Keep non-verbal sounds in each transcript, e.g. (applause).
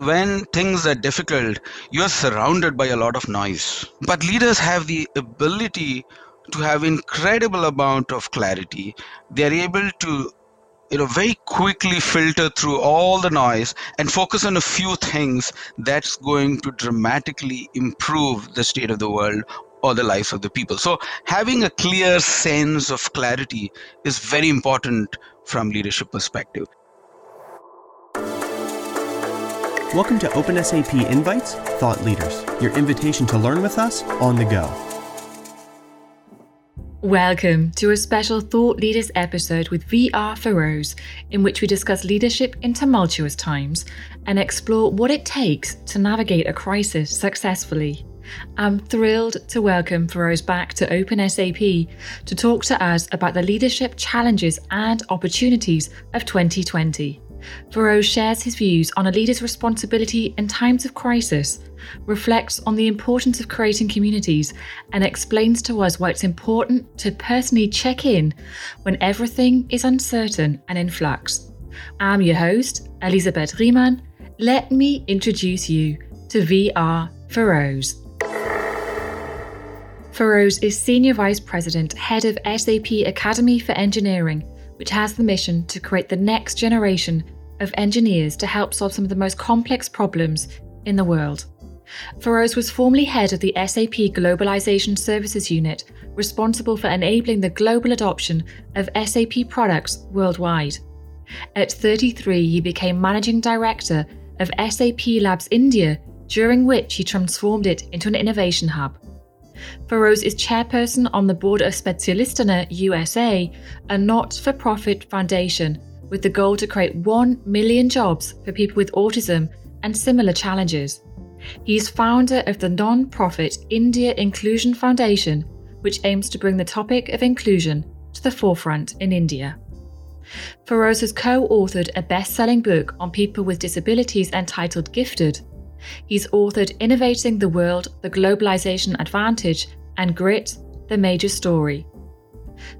when things are difficult, you're surrounded by a lot of noise. But leaders have the ability to have incredible amount of clarity. They're able to you know very quickly filter through all the noise and focus on a few things that's going to dramatically improve the state of the world or the lives of the people so having a clear sense of clarity is very important from leadership perspective Welcome to OpenSAP Invites Thought Leaders, your invitation to learn with us on the go. Welcome to a special Thought Leaders episode with VR Ferose, in which we discuss leadership in tumultuous times and explore what it takes to navigate a crisis successfully. I'm thrilled to welcome Ferose back to OpenSAP to talk to us about the leadership challenges and opportunities of 2020. Ferose shares his views on a leader's responsibility in times of crisis, reflects on the importance of creating communities, and explains to us why it's important to personally check in when everything is uncertain and in flux. I'm your host, Elisabeth Riemann. Let me introduce you to VR Ferose. Ferose is Senior Vice President, Head of SAP Academy for Engineering which has the mission to create the next generation of engineers to help solve some of the most complex problems in the world. Ferose was formerly head of the SAP Globalization Services Unit, responsible for enabling the global adoption of SAP products worldwide. At 33, he became managing director of SAP Labs India, during which he transformed it into an innovation hub. Ferose is chairperson on the board of Specialisterne USA, a not for profit foundation with the goal to create 1 million jobs for people with autism and similar challenges. He is founder of the non profit India Inclusion Foundation, which aims to bring the topic of inclusion to the forefront in India. Ferose has co authored a best selling book on people with disabilities entitled Gifted He's authored Innovating the World, The Globalization Advantage, and Grit, The Major Story.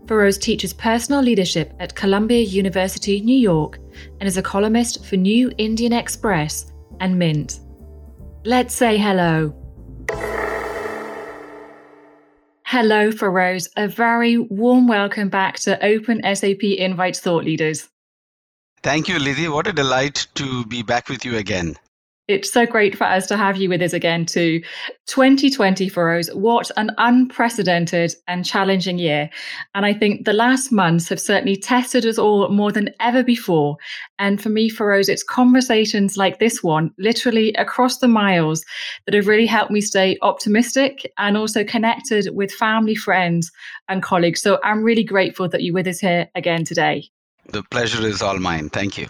Ferose teaches personal leadership at Columbia University, New York, and is a columnist for New Indian Express and Mint. Let's say hello. Hello, Ferose. A very warm welcome back to Open SAP Invites Thought Leaders. Thank you, Lizzie. What a delight to be back with you again. It's so great for us to have you with us again too. 2020 Ferose, what an unprecedented and challenging year. And I think the last months have certainly tested us all more than ever before. And for me, Ferose, it's conversations like this one, literally across the miles, that have really helped me stay optimistic and also connected with family, friends, and colleagues. So I'm really grateful that you're with us here again today. The pleasure is all mine. Thank you.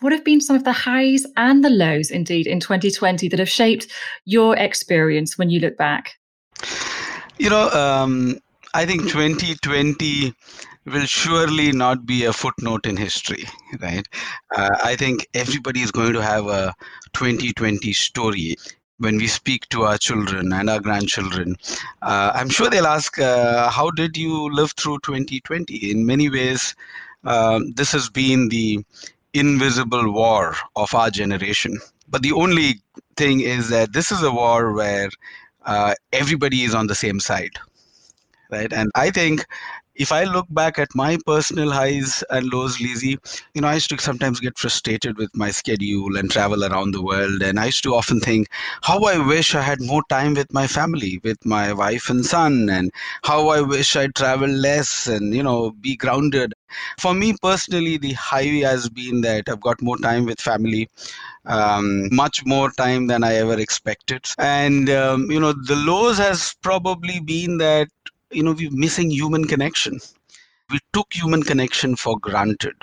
What have been some of the highs and the lows, indeed, in 2020 that have shaped your experience when you look back? You know, um, I think 2020 will surely not be a footnote in history, right? Uh, I think everybody is going to have a 2020 story when we speak to our children and our grandchildren. Uh, I'm sure they'll ask, uh, How did you live through 2020? In many ways, um, this has been the invisible war of our generation. But the only thing is that this is a war where uh, everybody is on the same side, right? And I think if I look back at my personal highs and lows, Lizzie, you know, I used to sometimes get frustrated with my schedule and travel around the world. And I used to often think how I wish I had more time with my family, with my wife and son, and how I wish I'd travel less and, you know, be grounded. For me personally, the high has been that I've got more time with family. Um, much more time than I ever expected. And, um, you know, the lows has probably been that you know we're missing human connection. We took human connection for granted.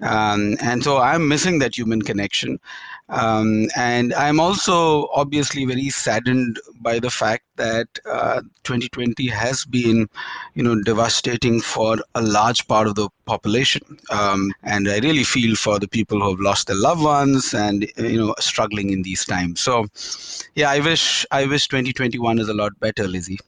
Um, and so i'm missing that human connection. Um, and i'm also obviously very saddened by the fact that uh, 2020 has been you know devastating for a large part of the population. Um, and i really feel for the people who have lost their loved ones and you know struggling in these times. So yeah i wish i wish 2021 is a lot better lizzie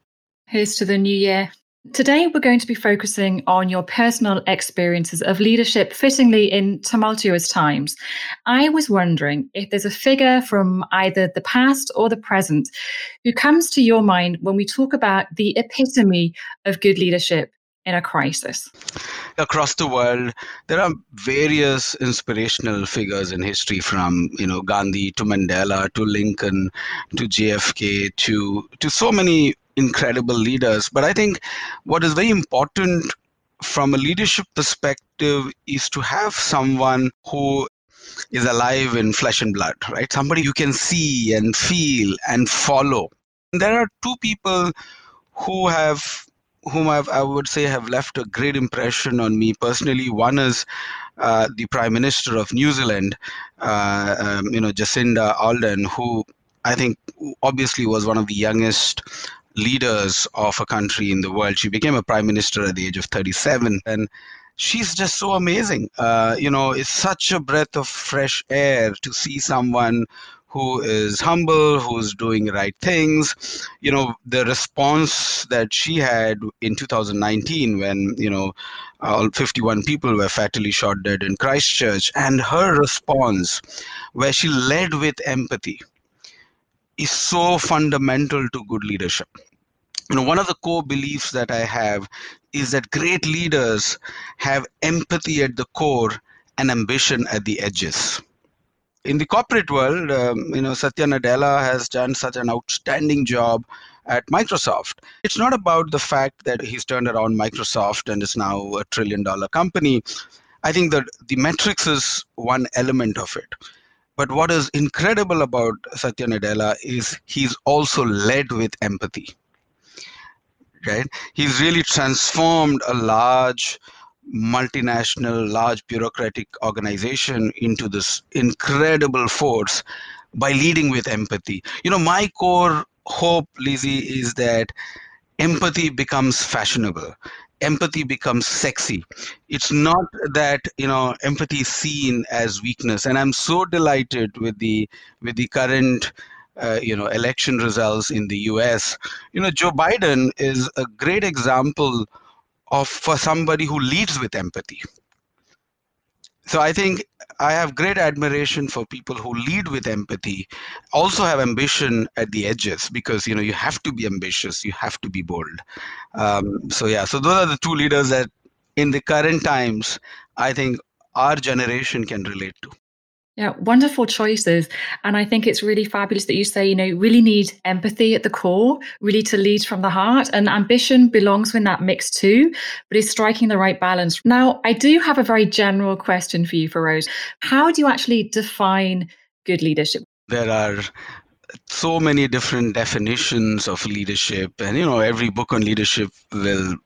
Here's to the new year. Today, we're going to be focusing on your personal experiences of leadership fittingly in tumultuous times. I was wondering if there's a figure from either the past or the present who comes to your mind when we talk about the epitome of good leadership in a crisis. Across the world, there are various inspirational figures in history from, you know, Gandhi to Mandela to Lincoln to JFK to to so many incredible leaders. But I think what is very important from a leadership perspective is to have someone who is alive in flesh and blood, right? Somebody you can see and feel and follow. There are two people who have whom I've, I would say have left a great impression on me personally. One is uh, the Prime Minister of New Zealand, uh, um, you know, Jacinda Ardern, who I think obviously was one of the youngest leaders of a country in the world. She became a prime minister at the age of 37, and she's just so amazing. Uh, you know, it's such a breath of fresh air to see someone who is humble, who's doing right things. You know, the response that she had in 2019 when, you know, all 51 people were fatally shot dead in Christchurch, and her response, where she led with empathy is so fundamental to good leadership. You know, one of the core beliefs that I have is that great leaders have empathy at the core and ambition at the edges. In the corporate world, um, you know, Satya Nadella has done such an outstanding job at Microsoft. It's not about the fact that he's turned around Microsoft and is now a trillion dollar company. I think that the metrics is one element of it but what is incredible about Satya Nadella is he's also led with empathy. Right? He's really transformed a large multinational, large bureaucratic organization into this incredible force by leading with empathy. You know, my core hope, Lizzie, is that empathy becomes fashionable empathy becomes sexy it's not that you know empathy is seen as weakness and i'm so delighted with the with the current uh, you know election results in the us you know joe biden is a great example of for somebody who leads with empathy. So i think i have great admiration for people who lead with empathy also have ambition at the edges because you know you have to be ambitious you have to be bold. Um, so yeah so those are the two leaders that in the current times i think our generation can relate to yeah, wonderful choices. And I think it's really fabulous that you say, you know, really need empathy at the core, really to lead from the heart. And ambition belongs in that mix too, but is striking the right balance. Now, I do have a very general question for you, Ferose. How do you actually define good leadership? There are so many different definitions of leadership. And, you know, every book on leadership will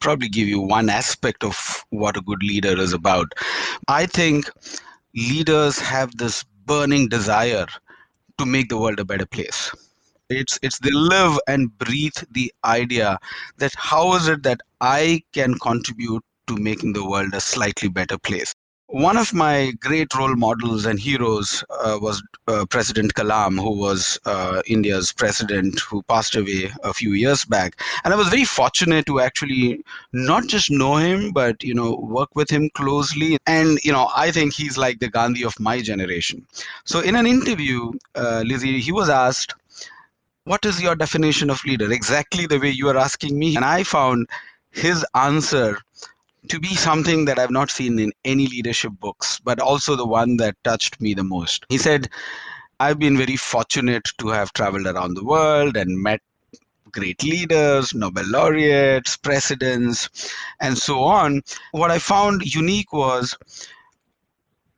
probably give you one aspect of what a good leader is about. I think leaders have this burning desire to make the world a better place. It's it's they live and breathe the idea that how is it that i can contribute to making the world a slightly better place one of my great role models and heroes uh, was uh, President Kalam, who was uh, India's president, who passed away a few years back. And I was very fortunate to actually not just know him, but you know work with him closely. And you know, I think he's like the Gandhi of my generation. So in an interview, uh, Lizzie, he was asked, "What is your definition of leader?" Exactly the way you are asking me, and I found his answer to be something that I've not seen in any leadership books, but also the one that touched me the most. He said, I've been very fortunate to have traveled around the world and met great leaders, Nobel laureates, presidents, and so on. What I found unique was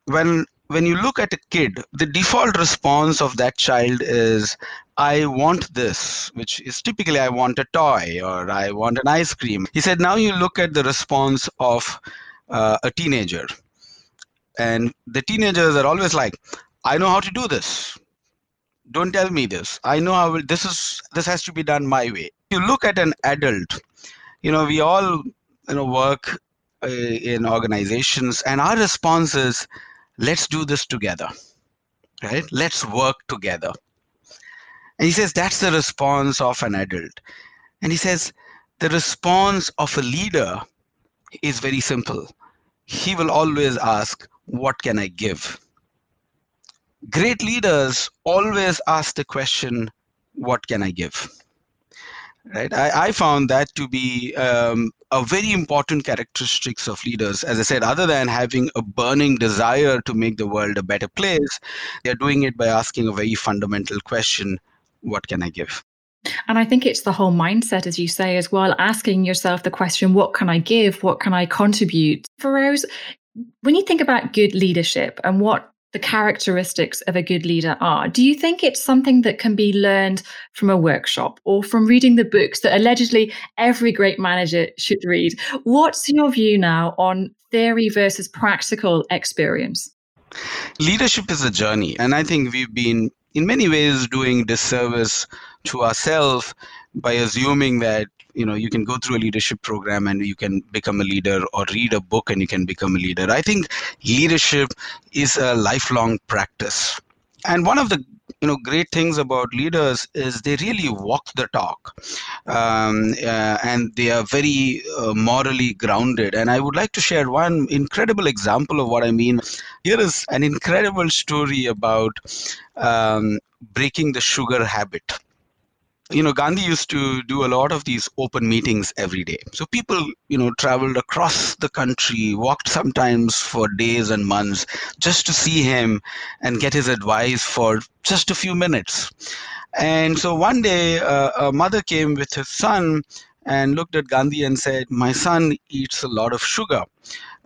when when you look at a kid, the default response of that child is, I want this, which is typically I want a toy or I want an ice cream. He said, now you look at the response of uh, a teenager. And the teenagers are always like, I know how to do this. Don't tell me this. I know how this is this has to be done my way. You look at an adult, you know, we all you know work uh, in organizations and our response is let's do this together right let's work together and he says that's the response of an adult and he says the response of a leader is very simple. He will always ask, What can I give? Great leaders always ask the question, What can I give? Right? I, I found that to be um, a very important characteristics of leaders. As I said, other than having a burning desire to make the world a better place, they're doing it by asking a very fundamental question What can I give? And I think it's the whole mindset, as you say, as well, asking yourself the question, what can I give? What can I contribute? Ferose, when you think about good leadership and what the characteristics of a good leader are, do you think it's something that can be learned from a workshop or from reading the books that allegedly every great manager should read? What's your view now on theory versus practical experience? Leadership is a journey, and I think we've been in many ways doing disservice to ourselves by assuming that you know you can go through a leadership program and you can become a leader or read a book and you can become a leader. I think leadership is a lifelong practice and one of the you know great things about leaders is they really walk the talk um, uh, and they are very uh, morally grounded. And i would like to share one incredible example of what i mean. Here is an incredible story about um, breaking the sugar habit you know gandhi used to do a lot of these open meetings every day. So people you know traveled across the country walked sometimes for days and months just to see him and get his advice for just a few minutes. And so one day uh, a mother came with her son and looked at gandhi and said my son eats a lot of sugar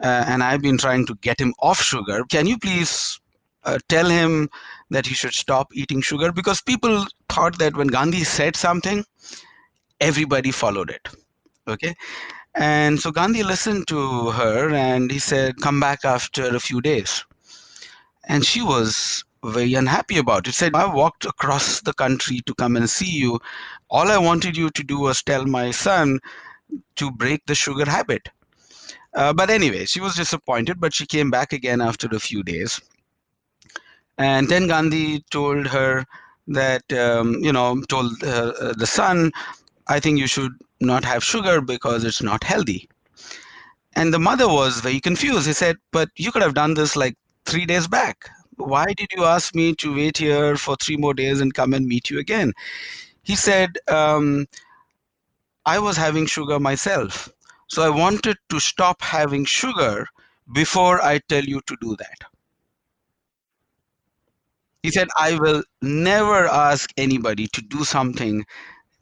uh, and i've been trying to get him off sugar. Can you please uh, tell him that he should stop eating sugar? Because people thought that when Gandhi said something, everybody followed it. Okay. And so Gandhi listened to her and he said, Come back after a few days. And she was very unhappy about it. Said, I walked across the country to come and see you. All I wanted you to do was tell my son to break the sugar habit. Uh, but anyway, she was disappointed, but she came back again after a few days. And then Gandhi told her that, um, you know, told uh, the son, I think you should not have sugar because it's not healthy. And the mother was very confused. He said, But you could have done this like three days back. Why did you ask me to wait here for three more days and come and meet you again? He said, um, I was having sugar myself. So I wanted to stop having sugar before I tell you to do that. He said, I will never ask anybody to do something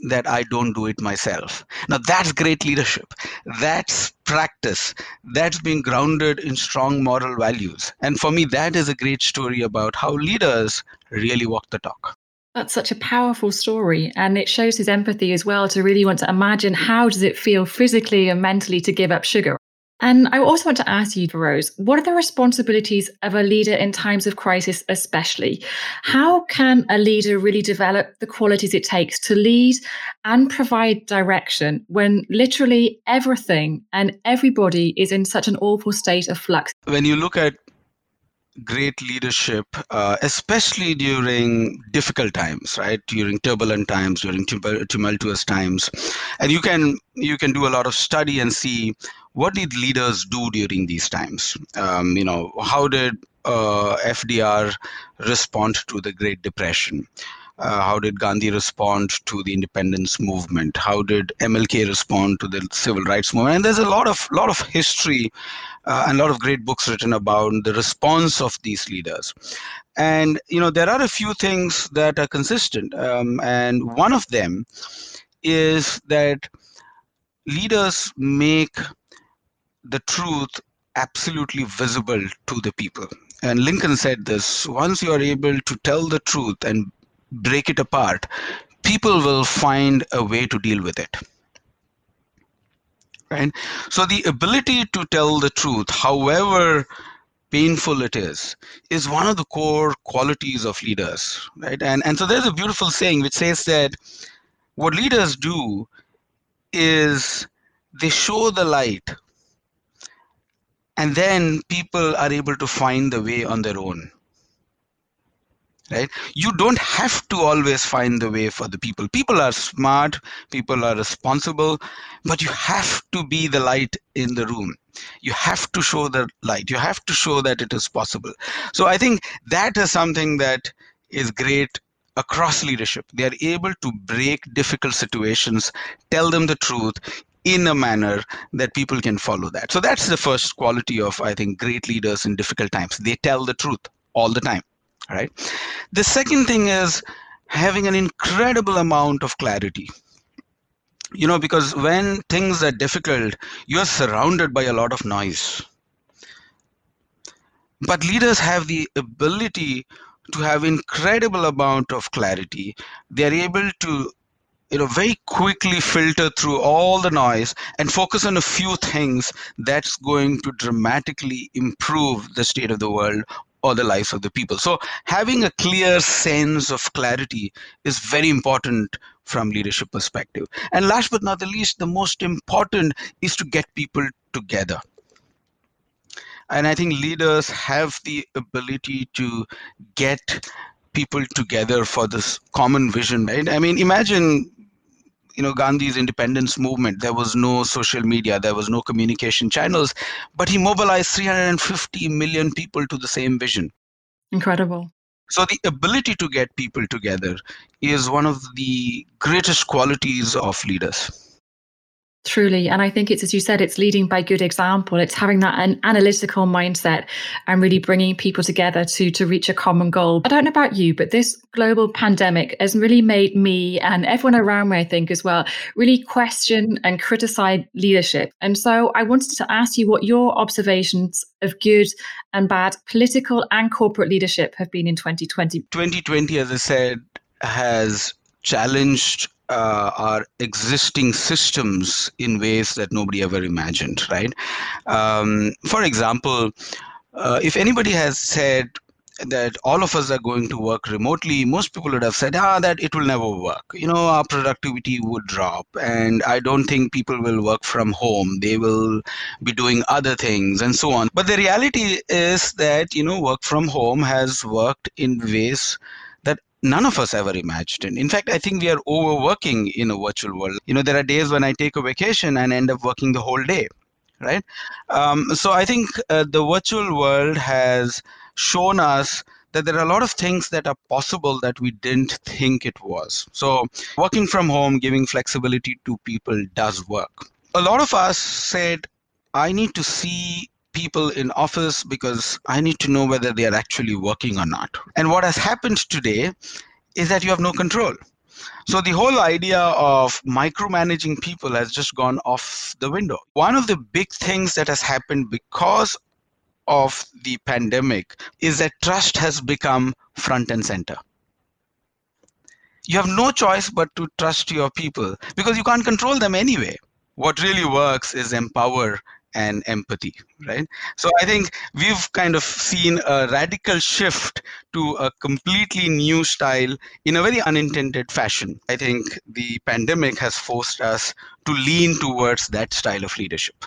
that I don't do it myself. Now, that's great leadership. That's practice. That's being grounded in strong moral values. And for me, that is a great story about how leaders really walk the talk. That's such a powerful story. And it shows his empathy as well to really want to imagine how does it feel physically and mentally to give up sugar. And I also want to ask you, Rose, what are the responsibilities of a leader in times of crisis, especially? How can a leader really develop the qualities it takes to lead and provide direction when literally everything and everybody is in such an awful state of flux? When you look at great leadership, uh, especially during difficult times, right? During turbulent times, during tumultuous times, and you can you can do a lot of study and see what did leaders do during these times. Um, you know, how did uh, FDR respond to the Great Depression? Uh, how did Gandhi respond to the independence movement? How did MLK respond to the civil rights movement? And there's a lot of lot of history uh, and a lot of great books written about the response of these leaders. And you know there are a few things that are consistent, um, and one of them is that leaders make the truth absolutely visible to the people. And Lincoln said this once you are able to tell the truth and break it apart, people will find a way to deal with it. Right? So, the ability to tell the truth, however painful it is, is one of the core qualities of leaders. Right? And, and so, there's a beautiful saying which says that what leaders do is they show the light and then people are able to find the way on their own. Right? You don't have to always find the way for the people. People are smart people are responsible but you have to be the light in the room. You have to show the light. You have to show that it is possible. So i think that is something that is great across leadership. They are able to break difficult situations tell them the truth in a manner that people can follow that. So that's the first quality of i think great leaders in difficult times. They tell the truth all the time right? The second thing is having an incredible amount of clarity. You know because when things are difficult you're surrounded by a lot of noise. But leaders have the ability to have incredible amount of clarity. They are able to you know very quickly filter through all the noise and focus on a few things that's going to dramatically improve the state of the world or the lives of the people. So having a clear sense of clarity is very important from leadership perspective. And last but not the least, the most important is to get people together. And I think leaders have the ability to get people together for this common vision, right? I mean, imagine you know gandhi's independence movement there was no social media there was no communication channels but he mobilized 350 million people to the same vision. Incredible. So the ability to get people together is one of the greatest qualities of leaders Truly. And I think it's, as you said, it's leading by good example. It's having that an analytical mindset and really bringing people together to, to reach a common goal. I don't know about you, but this global pandemic has really made me and everyone around me, I think, as well, really question and criticize leadership. And so I wanted to ask you what your observations of good and bad political and corporate leadership have been in 2020. 2020, as I said, has challenged uh, our existing systems in ways that nobody ever imagined, right? Um, for example, uh, if anybody has said that all of us are going to work remotely, most people would have said, ah, that it will never work. You know, our productivity would drop. And I don't think people will work from home. They will be doing other things and so on. But the reality is that, you know, work from home has worked in ways none of us ever imagined. In fact, I think we are overworking in a virtual world. You know, there are days when I take a vacation and end up working the whole day, right? Um, so I think uh, the virtual world has shown us that there are a lot of things that are possible that we didn't think it was. So working from home, giving flexibility to people does work. A lot of us said, I need to see people in office because I need to know whether they are actually working or not. And what has happened today is that you have no control. So the whole idea of micromanaging people has just gone off the window. One of the big things that has happened because of the pandemic is that trust has become front and center. You have no choice but to trust your people because you can't control them anyway. What really works is empower and empathy right? So i think we've kind of seen a radical shift to a completely new style in a very unintended fashion. I think the pandemic has forced us to lean towards that style of leadership.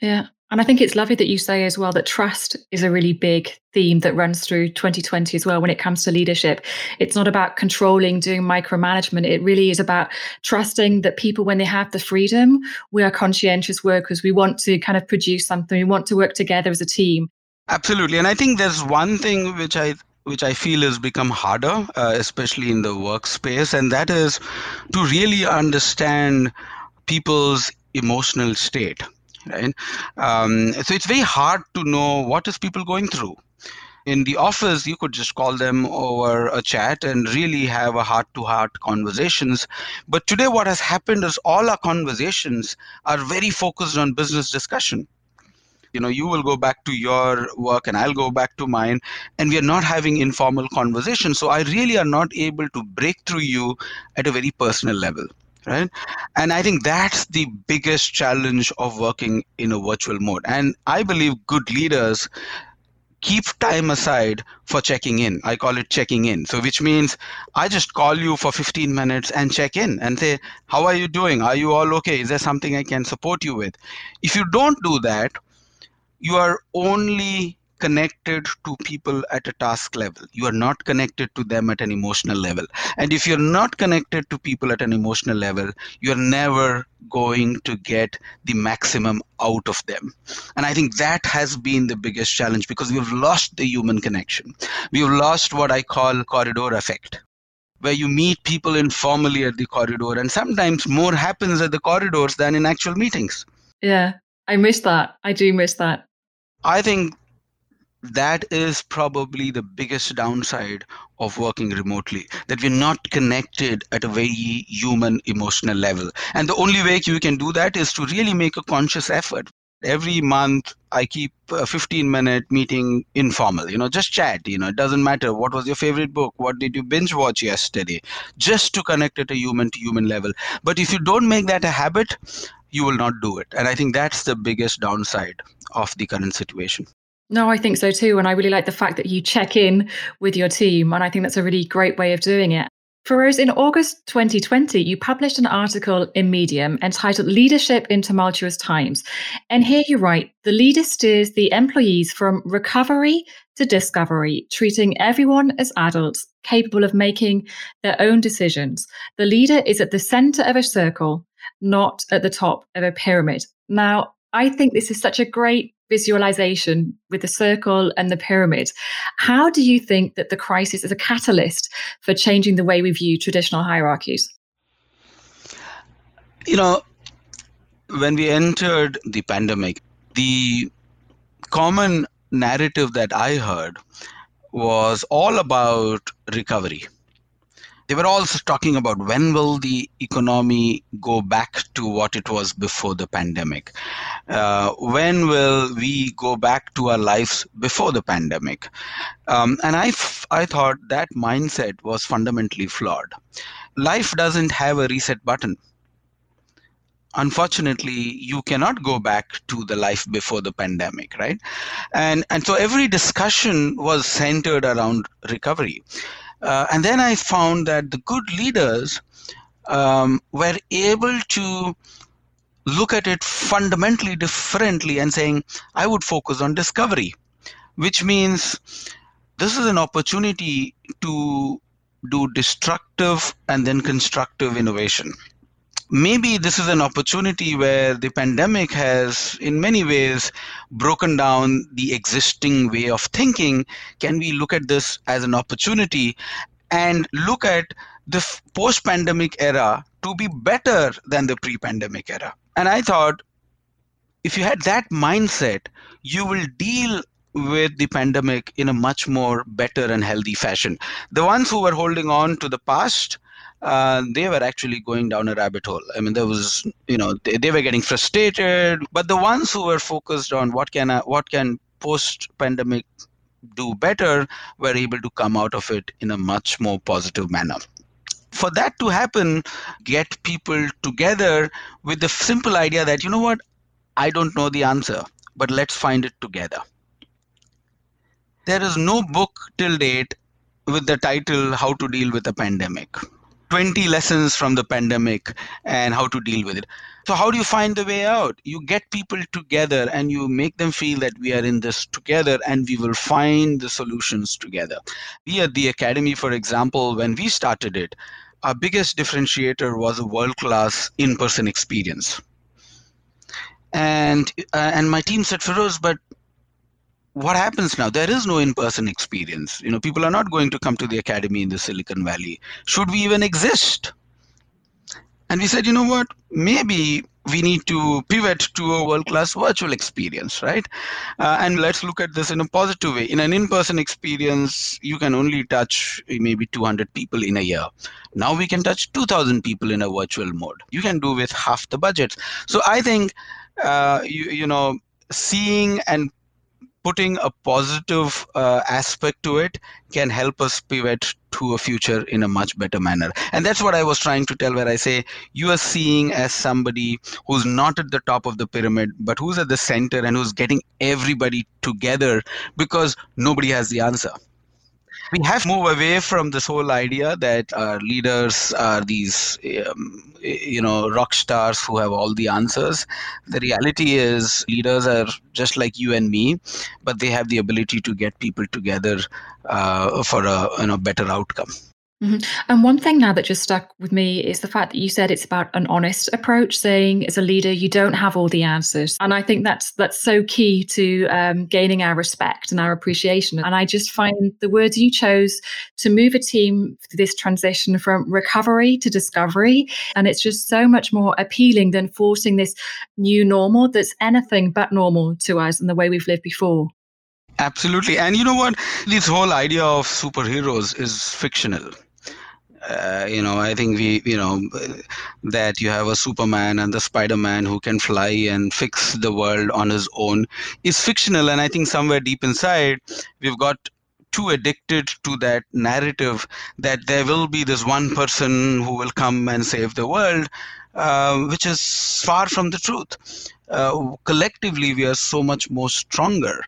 Yeah and I think it's lovely that you say as well that trust is a really big theme that runs through 2020 as well when it comes to leadership. It's not about controlling, doing micromanagement. It really is about trusting that people, when they have the freedom, we are conscientious workers. We want to kind of produce something, we want to work together as a team. Absolutely. And I think there's one thing which I which I feel has become harder, uh, especially in the workspace, and that is to really understand people's emotional state right? Um, so it's very hard to know what is people going through. In the office you could just call them over a chat and really have a heart to heart conversations. But today what has happened is all our conversations are very focused on business discussion. You know you will go back to your work and i'll go back to mine and we are not having informal conversations. So i really are not able to break through you at a very personal level right? And i think that's the biggest challenge of working in a virtual mode. And i believe good leaders keep time aside for checking in. I call it checking in. So which means i just call you for 15 minutes and check in and say how are you doing? Are you all okay? Is there something i can support you with? If you don't do that you are only connected to people at a task level. You are not connected to them at an emotional level. And if you're not connected to people at an emotional level, you're never going to get the maximum out of them. And I think that has been the biggest challenge because we've lost the human connection. We've lost what I call corridor effect where you meet people informally at the corridor and sometimes more happens at the corridors than in actual meetings yeah i miss that i do miss that i think that is probably the biggest downside of working remotely that we're not connected at a very human emotional level. And the only way you can do that is to really make a conscious effort. Every month i keep a 15 minute meeting informal you know just chat you know it doesn't matter what was your favorite book what did you binge watch yesterday just to connect at a human to human level. But if you don't make that a habit you will not do it. And i think that's the biggest downside of the current situation no, I think so too. And I really like the fact that you check in with your team. And I think that's a really great way of doing it. Ferose, in August 2020, you published an article in Medium entitled Leadership in Tumultuous Times. And here you write The leader steers the employees from recovery to discovery, treating everyone as adults capable of making their own decisions. The leader is at the center of a circle, not at the top of a pyramid. Now, I think this is such a great visualization with the circle and the pyramid. How do you think that the crisis is a catalyst for changing the way we view traditional hierarchies? You know, when we entered the pandemic, the common narrative that I heard was all about recovery they were also talking about when will the economy go back to what it was before the pandemic. Uh, when will we go back to our lives before the pandemic? Um, and I, f- I thought that mindset was fundamentally flawed. Life doesn't have a reset button. Unfortunately you cannot go back to the life before the pandemic right? And and so every discussion was centered around recovery uh, and then I found that the good leaders um, were able to look at it fundamentally differently and saying, I would focus on discovery, which means this is an opportunity to do destructive and then constructive innovation maybe this is an opportunity where the pandemic has, in many ways, broken down the existing way of thinking. Can we look at this as an opportunity and look at the post pandemic era to be better than the pre pandemic era? And I thought if you had that mindset, you will deal with the pandemic in a much more better and healthy fashion. The ones who were holding on to the past uh, they were actually going down a rabbit hole. I mean, there was, you know, they, they were getting frustrated. But the ones who were focused on what can I, what can post-pandemic do better were able to come out of it in a much more positive manner. For that to happen, get people together with the simple idea that, you know what, I don't know the answer, but let's find it together. There is no book till date with the title How to Deal with a Pandemic 20 lessons from the pandemic and how to deal with it. So, how do you find the way out? You get people together and you make them feel that we are in this together and we will find the solutions together. We at the Academy, for example, when we started it, our biggest differentiator was a world class in person experience. And, uh, and my team said, Ferose, but what happens now? There is no in-person experience. You know people are not going to come to the academy in the silicon valley. Should we even exist? And we said you know what? Maybe we need to pivot to a world-class virtual experience right? Uh, and let's look at this in a positive way. In an in-person experience you can only touch maybe 200 people in a year. Now we can touch 2000 people in a virtual mode. You can do with half the budget so i think uh, you, you know seeing and putting a positive uh, aspect to it can help us pivot to a future in a much better manner. And that's what i was trying to tell where i say you are seeing as somebody who's not at the top of the pyramid but who's at the center and who's getting everybody together because nobody has the answer we have to move away from this whole idea that our leaders are these um, you know rock stars who have all the answers. The reality is leaders are just like you and me but they have the ability to get people together uh, for a you know better outcome Mm-hmm. And one thing now that just stuck with me is the fact that you said it's about an honest approach, saying as a leader you don't have all the answers, and I think that's that's so key to um, gaining our respect and our appreciation. And I just find the words you chose to move a team through this transition from recovery to discovery, and it's just so much more appealing than forcing this new normal that's anything but normal to us and the way we've lived before. Absolutely. And you know what? This whole idea of superheroes is fictional uh, you know i think we you know that you have a superman and the spider-man who can fly and fix the world on his own is fictional. And i think somewhere deep inside we've got too addicted to that narrative that there will be this one person who will come and save the world uh, which is far from the truth. Uh, collectively we are so much more stronger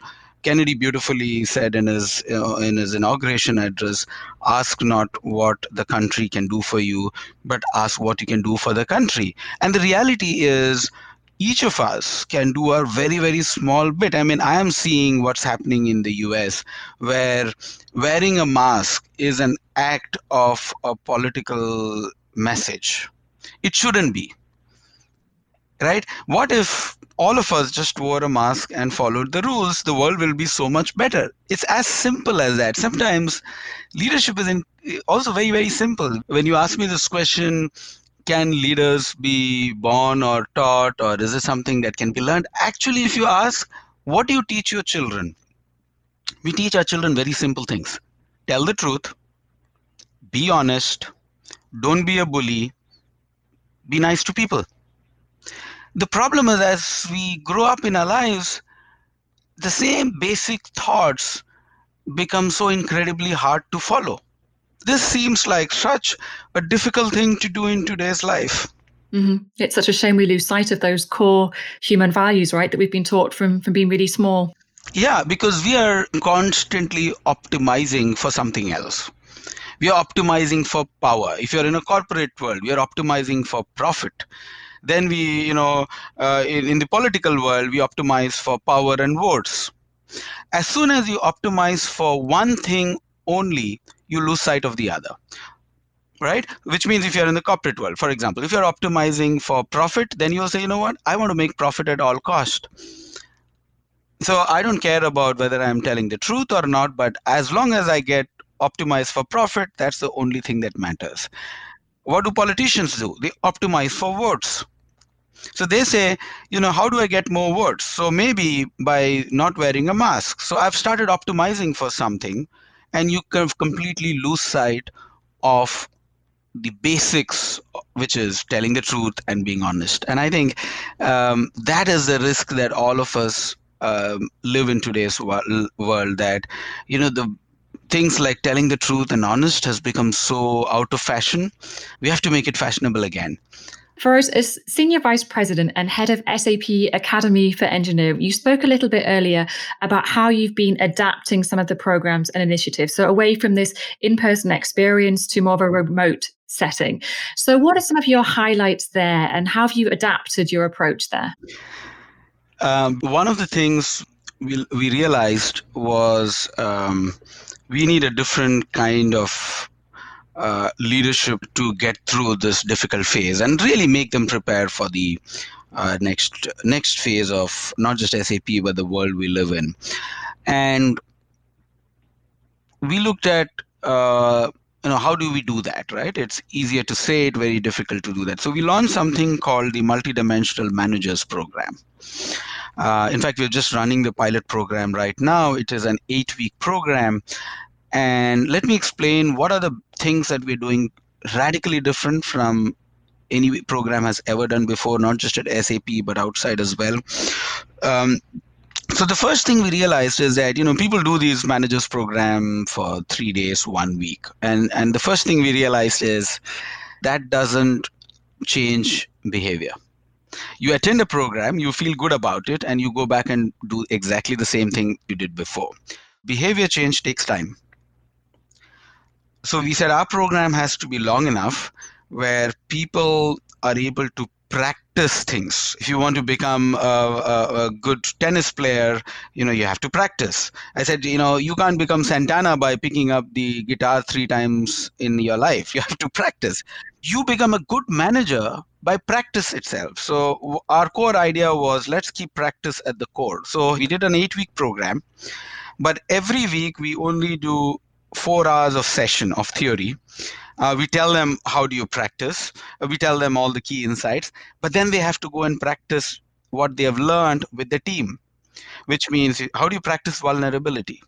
Kennedy beautifully said in his uh, in his inauguration address, "Ask not what the country can do for you, but ask what you can do for the country." And the reality is, each of us can do a very very small bit. I mean, I am seeing what's happening in the U.S., where wearing a mask is an act of a political message. It shouldn't be right? What if all of us just wore a mask and followed the rules? The world will be so much better. It's as simple as that. Sometimes leadership is in, also very, very simple. When you ask me this question, can leaders be born or taught, or is it something that can be learned? Actually, if you ask, what do you teach your children? We teach our children very simple things tell the truth, be honest, don't be a bully, be nice to people the problem is, as we grow up in our lives, the same basic thoughts become so incredibly hard to follow. This seems like such a difficult thing to do in today's life. Mm-hmm. It's such a shame we lose sight of those core human values, right? That we've been taught from from being really small. Yeah, because we are constantly optimizing for something else. We are optimizing for power. If you're in a corporate world, we are optimizing for profit then we, you know, uh, in, in the political world, we optimize for power and votes. As soon as you optimize for one thing only, you lose sight of the other right? Which means if you're in the corporate world for example if you're optimizing for profit then you'll say you know what? I want to make profit at all cost. So i don't care about whether i'm telling the truth or not but as long as i get optimized for profit that's the only thing that matters. What do politicians do? They optimize for votes so they say, you know, how do I get more votes? So maybe by not wearing a mask. So I've started optimizing for something, and you can completely lose sight of the basics, which is telling the truth and being honest. And I think um, that is the risk that all of us um, live in today's world. That you know the things like telling the truth and honest has become so out of fashion. We have to make it fashionable again. First, as Senior Vice President and Head of SAP Academy for Engineering, you spoke a little bit earlier about how you've been adapting some of the programs and initiatives. So, away from this in person experience to more of a remote setting. So, what are some of your highlights there, and how have you adapted your approach there? Um, one of the things we, we realized was um, we need a different kind of uh, leadership to get through this difficult phase and really make them prepare for the uh, next next phase of not just SAP but the world we live in. And we looked at uh, you know how do we do that right? It's easier to say it very difficult to do that. So we launched something called the multidimensional managers program. Uh, in fact we're just running the pilot program right now. It is an eight week program. And let me explain what are the things that we're doing radically different from any program has ever done before, not just at SAP, but outside as well. Um, so the first thing we realized is that you know people do these managers program for three days, one week, and and the first thing we realized is that doesn't change behavior. You attend a program, you feel good about it, and you go back and do exactly the same thing you did before. Behavior change takes time So we said our program has to be long enough where people are able to practice things. If you want to become a, a, a, good tennis player, you know, you have to practice. I said, you know, you can't become Santana by picking up the guitar three times in your life. You have to practice. You become a good manager by practice itself. So our core idea was let's keep practice at the core. So we did an eight week program, but every week we only do four hours of session of theory uh, we tell them how do you practice. Uh, we tell them all the key insights, but then they have to go and practice what they have learned with the team, which means how do you practice vulnerability?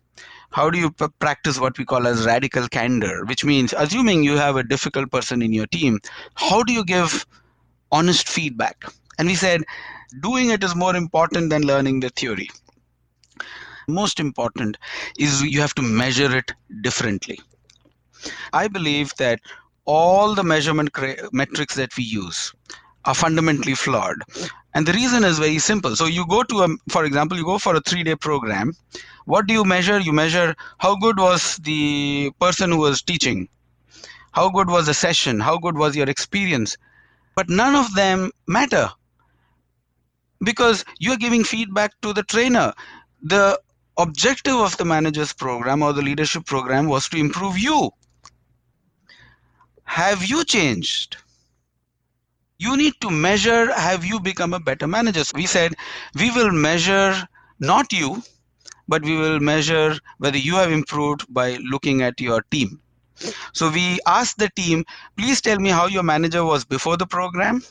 How do you p- practice what we call as radical candor, which means assuming you have a difficult person in your team, how do you give honest feedback? And we said doing it is more important than learning the theory. Most important is you have to measure it differently I believe that all the measurement metrics that we use are fundamentally flawed. And the reason is very simple. So you go to a, for example, you go for a three day program. What do you measure? You measure how good was the person who was teaching? How good was the session? How good was your experience? But none of them matter because you're giving feedback to the trainer. The objective of the manager's program or the leadership program was to improve you have you changed? You need to measure have you become a better manager? So we said we will measure not you, but we will measure whether you have improved by looking at your team. So we asked the team, please tell me how your manager was before the program,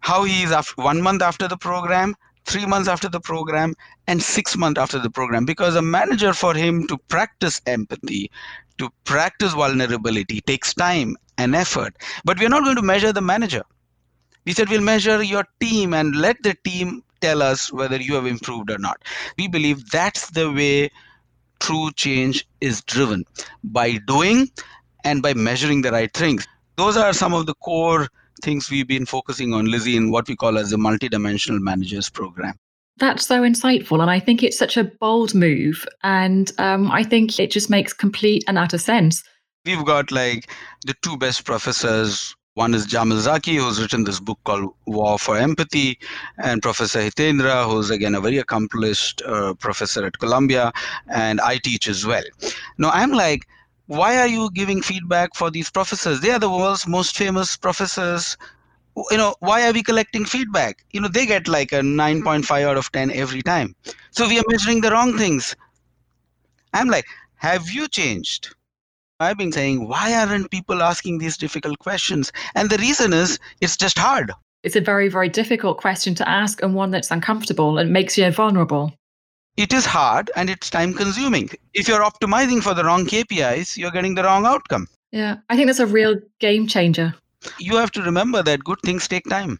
how he is after one month after the program, three months after the program, and six months after the program. Because a manager, for him to practice empathy, to practice vulnerability takes time and effort. But we're not going to measure the manager. We said we'll measure your team and let the team tell us whether you have improved or not. We believe that's the way true change is driven by doing and by measuring the right things. Those are some of the core things we've been focusing on, Lizzie, in what we call as the multidimensional managers program. That's so insightful. And I think it's such a bold move. And um, I think it just makes complete and utter sense. We've got like the two best professors. One is Jamil Zaki, who's written this book called War for Empathy, and Professor Hitendra, who's again a very accomplished uh, professor at Columbia, and I teach as well. Now, I'm like, why are you giving feedback for these professors? They are the world's most famous professors. You know why are we collecting feedback? You know they get like a 9.5 out of 10 every time. So we are measuring the wrong things. I'm like have you changed? I've been saying why aren't people asking these difficult questions? And the reason is it's just hard. It's a very very difficult question to ask and one that's uncomfortable and makes you vulnerable it is hard and it's time consuming. If you're optimizing for the wrong kpis you're getting the wrong outcome. Yeah i think that's a real game changer. You have to remember that good things take time.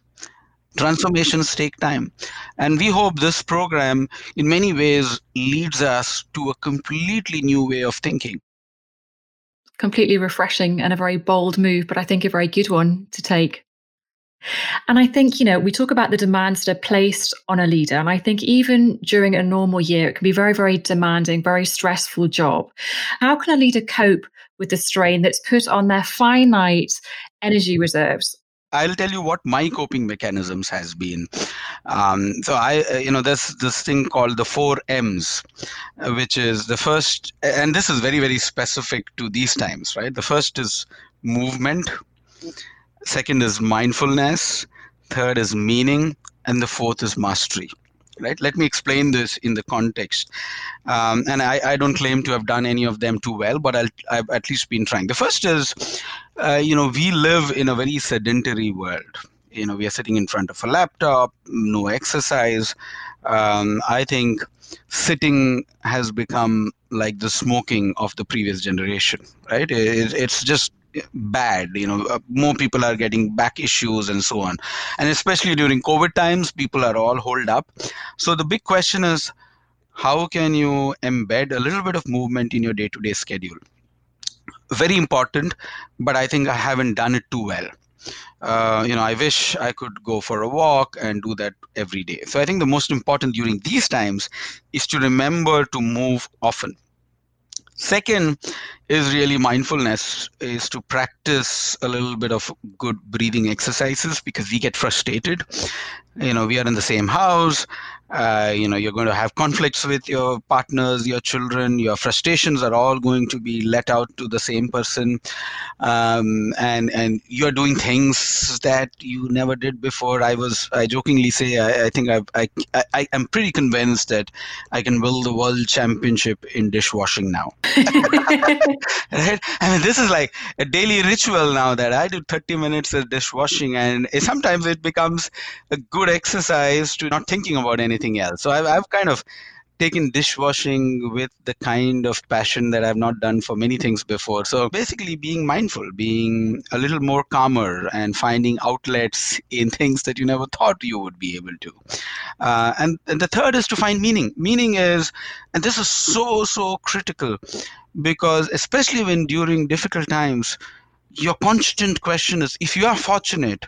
Transformations take time. And we hope this program in many ways leads us to a completely new way of thinking. Completely refreshing and a very bold move but i think a very good one to take and I think, you know, we talk about the demands that are placed on a leader. And I think even during a normal year, it can be very, very demanding, very stressful job. How can a leader cope with the strain that's put on their finite energy reserves? I'll tell you what my coping mechanisms has been. Um, so I, uh, you know, there's this thing called the four M's, uh, which is the first, and this is very very specific to these times, right? The first is movement, second is mindfulness, third is meaning, and the fourth is mastery. Right? Let me explain this in the context. Um, and I, I, don't claim to have done any of them too well but i have at least been trying. The first is uh, you know we live in a very sedentary world. You know we are sitting in front of a laptop no exercise. Um, i think sitting has become like the smoking of the previous generation. Right? It, it's just bad you know uh, more people are getting back issues and so on. And especially during covid times people are all holed up. So the big question is how can you embed a little bit of movement in your day to day schedule? Very important but i think i haven't done it too well. Uh, you know i wish i could go for a walk and do that every day. So i think the most important during these times is to remember to move often Second is really mindfulness, is to practice a little bit of good breathing exercises because we get frustrated. You know, we are in the same house. Uh, you know, you're going to have conflicts with your partners, your children. Your frustrations are all going to be let out to the same person, um, and and you're doing things that you never did before. I was, I jokingly say, I, I think I've, I, I, I'm pretty convinced that I can build the world championship in dishwashing now. (laughs) right? I mean, this is like a daily ritual now that I do 30 minutes of dishwashing, and sometimes it becomes a good exercise to not thinking about anything else. So I've, I've kind of taken dishwashing with the kind of passion that I've not done for many things before. So basically, being mindful, being a little more calmer, and finding outlets in (laughs) things that you never thought you would be able to. Uh, and, and the third is to find meaning. Meaning is, and this is so, so critical because especially when during difficult times, your constant question is if you are fortunate,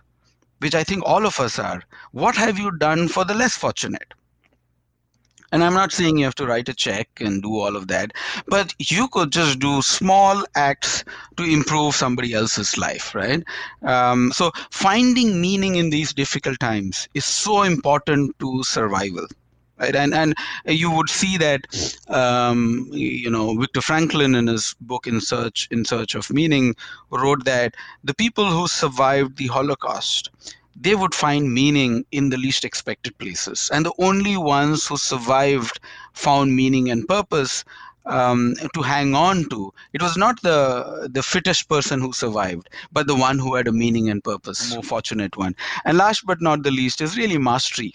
which I think all of us are, what have you done for the less fortunate? And I'm not saying you have to write a check and do all of that, but you could just do small acts to improve somebody else's life, right? Um, so finding meaning in these difficult times is so important to survival right and and you would see that um, you know Viktor Frankl in his book in search in search of meaning wrote that the people who survived the holocaust they would find meaning in the least expected places and the only ones who survived found meaning and purpose um, to hang on to. It was not the the fittest person who survived, but the one who had a meaning and purpose, more fortunate one. And last but not the least is really mastery.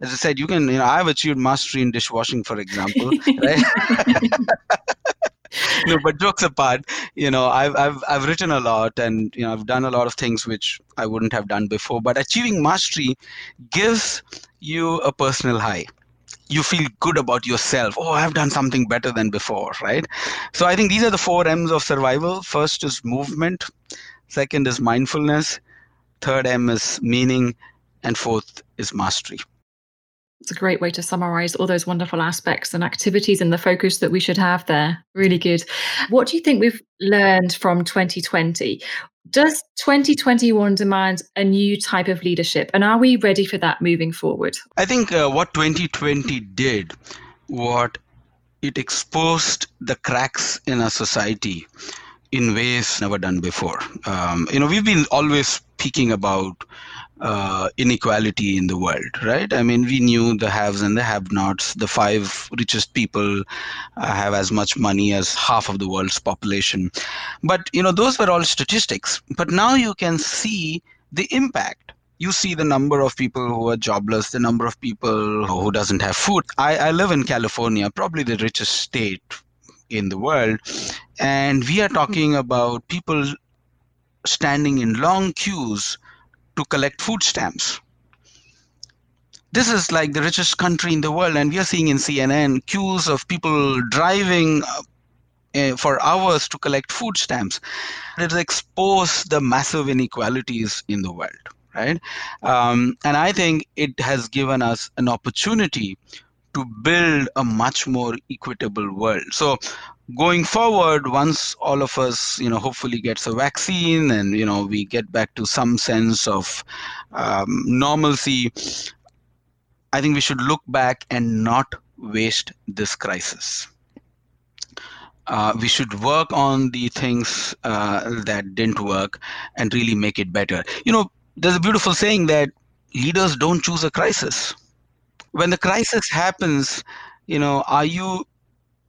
As I said, you can, you know, I've achieved mastery in dishwashing, for example, (laughs) right? (laughs) (laughs) no, but jokes apart, you know, I've I've I've written a lot, and you know, I've done a lot of things which I wouldn't have done before. But achieving mastery gives you a personal high you feel good about yourself. Oh, I've done something better than before, right? So I think these are the four M's of survival. First is movement, second is mindfulness, third M is meaning, and fourth is mastery. It's a great way to summarize all those wonderful aspects and activities and the focus that we should have there. Really good. What do you think we've learned from 2020? Does 2021 demand a new type of leadership? And are we ready for that moving forward? I think uh, what 2020 did, what it exposed the cracks in our society in ways never done before. Um, you know, we've been always speaking about uh, inequality in the world, right? I mean, we knew the haves and the have nots. The five richest people uh, have as much money as half of the world's population. But, you know, those were all statistics. But now you can see the impact. You see the number of people who are jobless, the number of people who doesn't have food. I, I live in California, probably the richest state in the world. And we are talking about people standing in long queues to collect food stamps. This is like the richest country in the world, and we are seeing in CNN queues of people driving uh, for hours to collect food stamps. It has exposed the massive inequalities in the world, right? Um, and I think it has given us an opportunity to build a much more equitable world. So going forward once all of us you know hopefully gets a vaccine and you know we get back to some sense of um, normalcy i think we should look back and not waste this crisis. Uh, we should work on the things uh, that didn't work and really make it better. You know there's a beautiful saying that leaders don't choose a crisis when the crisis happens you know are you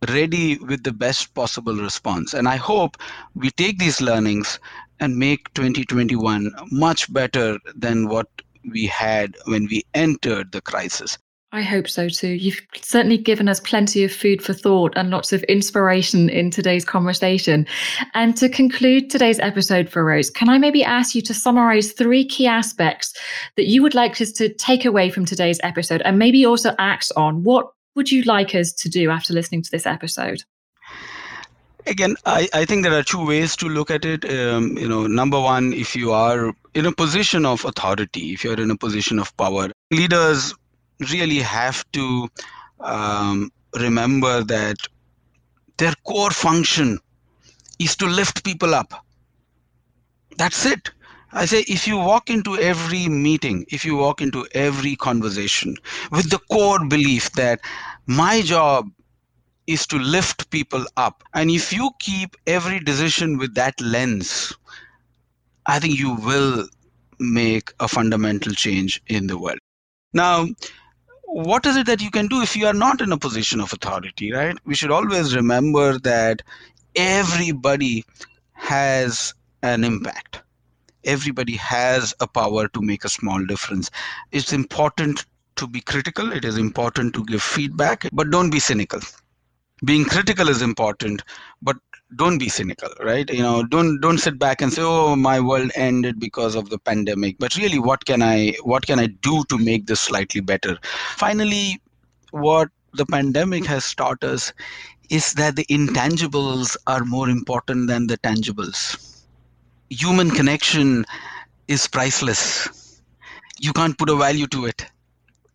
ready with the best possible response. And I hope we take these learnings and make 2021 much better than what we had when we entered the crisis. I hope so too. You've certainly given us plenty of food for thought and lots of inspiration in today's conversation. And to conclude today's episode, Ferose, can I maybe ask you to summarize three key aspects that you would like us to take away from today's episode and maybe also act on? What would you like us to do after listening to this episode? Again, I, I think there are two ways to look at it. Um, you know, number one, if you are in a position of authority, if you're in a position of power, leaders really have to um, remember that their core function is to lift people up. That's it. I say if you walk into every meeting, if you walk into every conversation with the core belief that my job is to lift people up, and if you keep every decision with that lens, I think you will make a fundamental change in the world. Now, what is it that you can do if you are not in a position of authority, right? We should always remember that everybody has an impact everybody has a power to make a small difference. It's important to be critical, it is important to give feedback, but don't be cynical. Being critical is important, but don't be cynical right you know don't don't sit back and say oh my world ended because of the pandemic but really what can i what can i do to make this slightly better finally what the pandemic has taught us is that the intangibles are more important than the tangibles human connection is priceless. You can't put a value to it.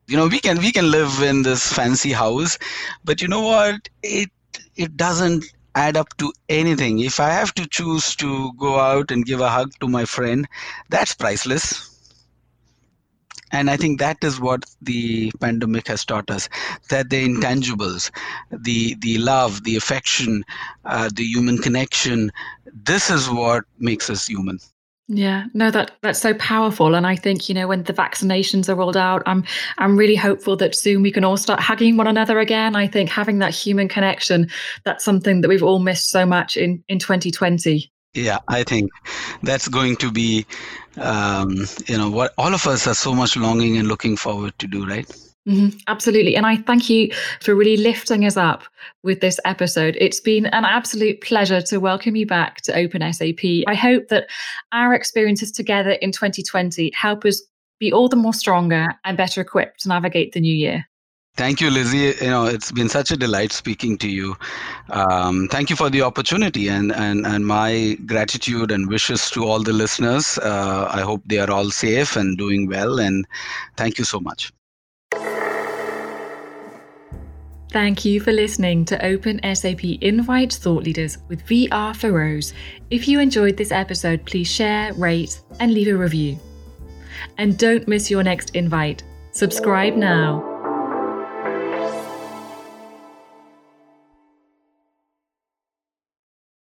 You know, we can we can live in this fancy house, but you know what? It it doesn't add up to anything. If I have to choose to go out and give a hug to my friend, that's priceless. And I think that is what the pandemic has taught us that the intangibles, the, the love, the affection, uh, the human connection, this is what makes us human. Yeah, no, that that's so powerful, and I think you know when the vaccinations are rolled out, I'm I'm really hopeful that soon we can all start hugging one another again. I think having that human connection, that's something that we've all missed so much in in 2020. Yeah, I think that's going to be, um, you know, what all of us are so much longing and looking forward to do, right? Mm-hmm, absolutely. And I thank you for really lifting us up with this episode. It's been an absolute pleasure to welcome you back to Open SAP. I hope that our experiences together in 2020 help us be all the more stronger and better equipped to navigate the new year. Thank you, Lizzie. You know, it's been such a delight speaking to you. Um, thank you for the opportunity and, and, and my gratitude and wishes to all the listeners. Uh, I hope they are all safe and doing well. And thank you so much. Thank you for listening to Open SAP Invite Thought Leaders with VR Ferose. If you enjoyed this episode, please share, rate, and leave a review. And don't miss your next invite. Subscribe now.